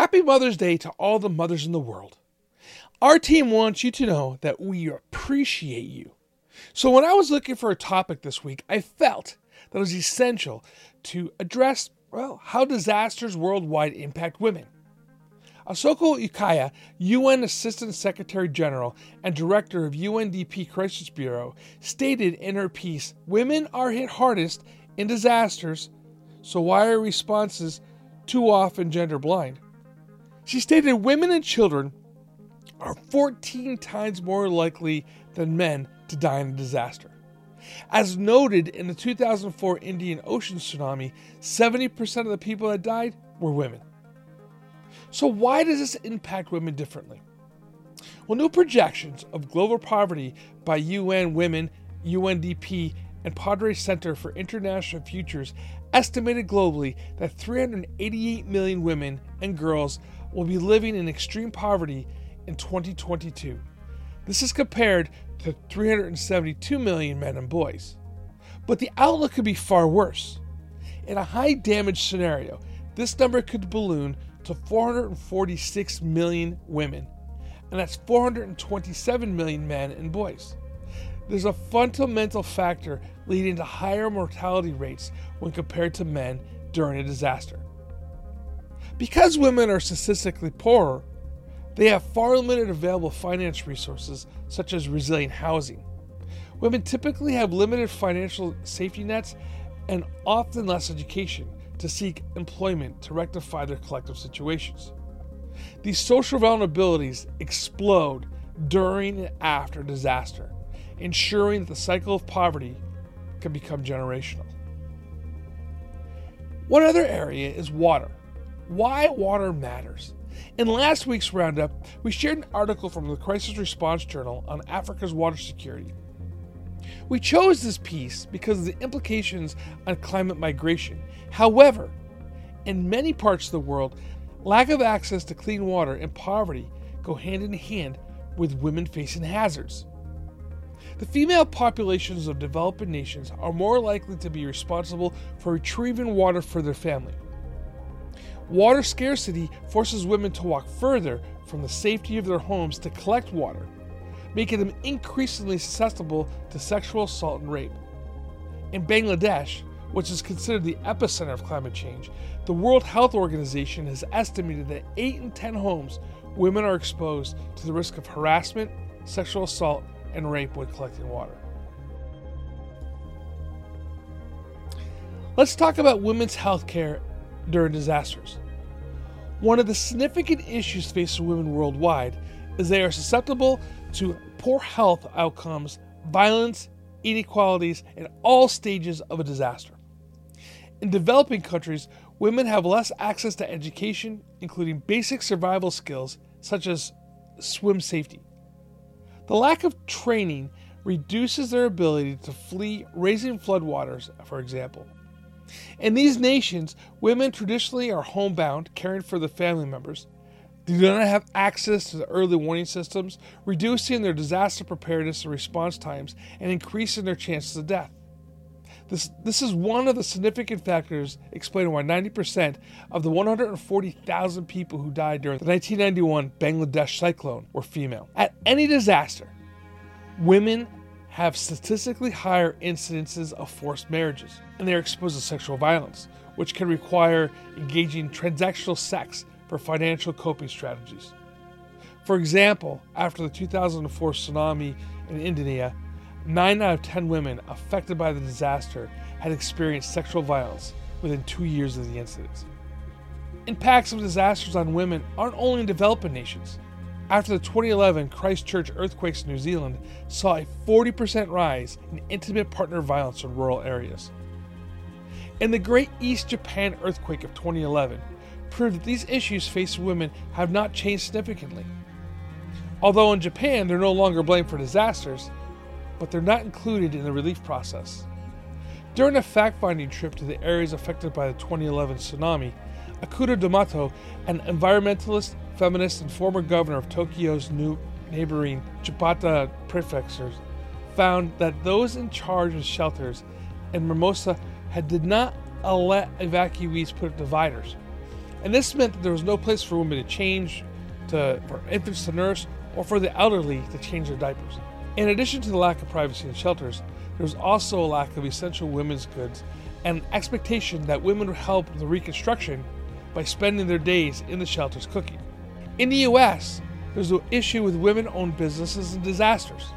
Happy Mother's Day to all the mothers in the world. Our team wants you to know that we appreciate you. So, when I was looking for a topic this week, I felt that it was essential to address, well, how disasters worldwide impact women. Asako Okai, UN Assistant Secretary General and Director of UNDP Crisis Bureau, stated in her piece Women are hit hardest in disasters, so why are responses too often gender blind? She stated women and children are 14 times more likely than men to die in a disaster. As noted in the 2004 Indian Ocean tsunami, 70% of the people that died were women. So, why does this impact women differently? Well, new projections of global poverty by UN Women, UNDP, and Pardee Center for International Futures estimated globally that 388 million women and girls will be living in extreme poverty in 2022. This is compared to 372 million men and boys. But the outlook could be far worse. In a high damage scenario, this number could balloon to 446 million women, and that's 427 million men and boys. There's a fundamental factor leading to higher mortality rates when compared to men during a disaster. Because women are statistically poorer, they have far limited available finance resources, such as resilient housing. Women typically have limited financial safety nets and often less education, to seek employment to rectify their collective situations. These social vulnerabilities explode during and after disaster, ensuring that the cycle of poverty can become generational. One other area is water. Why water matters. In last week's roundup, we shared an article from the Crisis Response Journal on Africa's water security. We chose this piece because of the implications on climate migration However, in many parts of the world, lack of access to clean water and poverty go hand in hand with women facing hazards. The female populations of developing nations are more likely to be responsible for retrieving water for their family. Water scarcity forces women to walk further from the safety of their homes to collect water, making them increasingly susceptible to sexual assault and rape. In Bangladesh, which is considered the epicenter of climate change, the World Health Organization has estimated that 8 in 10 homes women are exposed to the risk of harassment, sexual assault, and rape when collecting water. Let's talk about women's health care during disasters. One of the significant issues facing women worldwide is they are susceptible to poor health outcomes, violence, inequalities in all stages of a disaster. In developing countries, women have less access to education, including basic survival skills such as swim safety. The lack of training reduces their ability to flee raising floodwaters, for example. In these nations, women traditionally are homebound, caring for the family members. They do not have access to the early warning systems, reducing their disaster preparedness and response times and increasing their chances of death. This, this is one of the significant factors explaining why 90% of the 140,000 people who died during the 1991 Bangladesh cyclone were female. At any disaster, women have statistically higher incidences of forced marriages, and they are exposed to sexual violence, which can require engaging transactional sex for financial coping strategies. For example, after the 2004 tsunami in Indonesia, Nine out of 10 women affected by the disaster had experienced sexual violence within two years of the incident. Impacts of disasters on women aren't only in developing nations. After the 2011 Christchurch earthquakes in New Zealand saw a 40% rise in intimate partner violence in rural areas. And the Great East Japan earthquake of 2011 proved that these issues facing women have not changed significantly. Although in Japan they're no longer blamed for disasters, but they're not included in the relief process. During a fact finding trip to the areas affected by the 2011 tsunami, Akiko Domoto, an environmentalist, feminist, and former governor of Tokyo's new neighboring Chibata prefecture, found that those in charge of shelters in Mimosa had did not let evacuees put up dividers. And this meant that there was no place for women to change, to, for infants to nurse, or for the elderly to change their diapers. In addition to the lack of privacy in shelters, there was also a lack of essential women's goods and an expectation that women would help the reconstruction by spending their days in the shelters cooking. In the US, there's an issue with women owned businesses and disasters.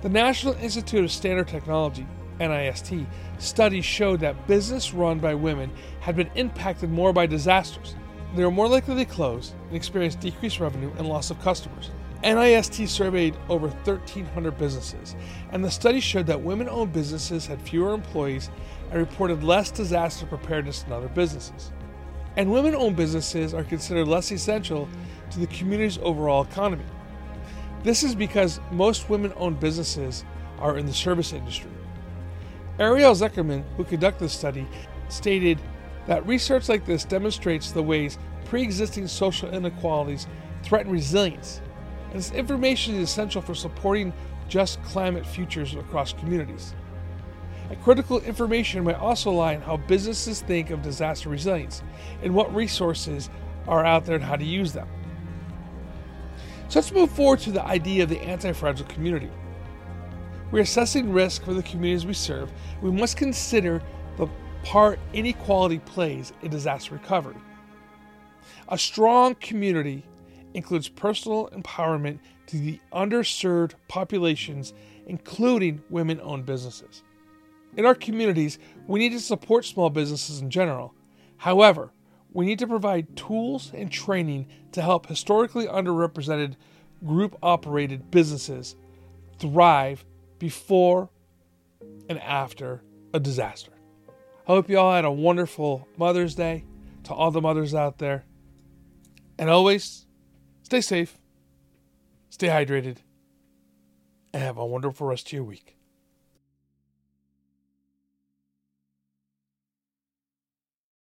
The National Institute of Standard Technology, NIST, studies showed that business run by women had been impacted more by disasters. They were more likely to close and experience decreased revenue and loss of customers. NIST surveyed over 1,300 businesses, and the study showed that women owned businesses had fewer employees and reported less disaster preparedness than other businesses. And women owned businesses are considered less essential to the community's overall economy. This is because most women owned businesses are in the service industry. Ariel Zuckerman, who conducted the study, stated that research like this demonstrates the ways pre existing social inequalities threaten resilience and this information is essential for supporting just climate futures across communities. And critical information might also lie in how businesses think of disaster resilience and what resources are out there and how to use them. So let's move forward to the idea of the anti fragile community. We're assessing risk for the communities we serve. We must consider the part inequality plays in disaster recovery. A strong community includes personal empowerment to the underserved populations, including women owned businesses. In our communities, we need to support small businesses in general. However, we need to provide tools and training to help historically underrepresented group operated businesses thrive before and after a disaster. I hope you all had a wonderful Mother's Day to all the mothers out there. And always Stay safe, stay hydrated, and have a wonderful rest of your week.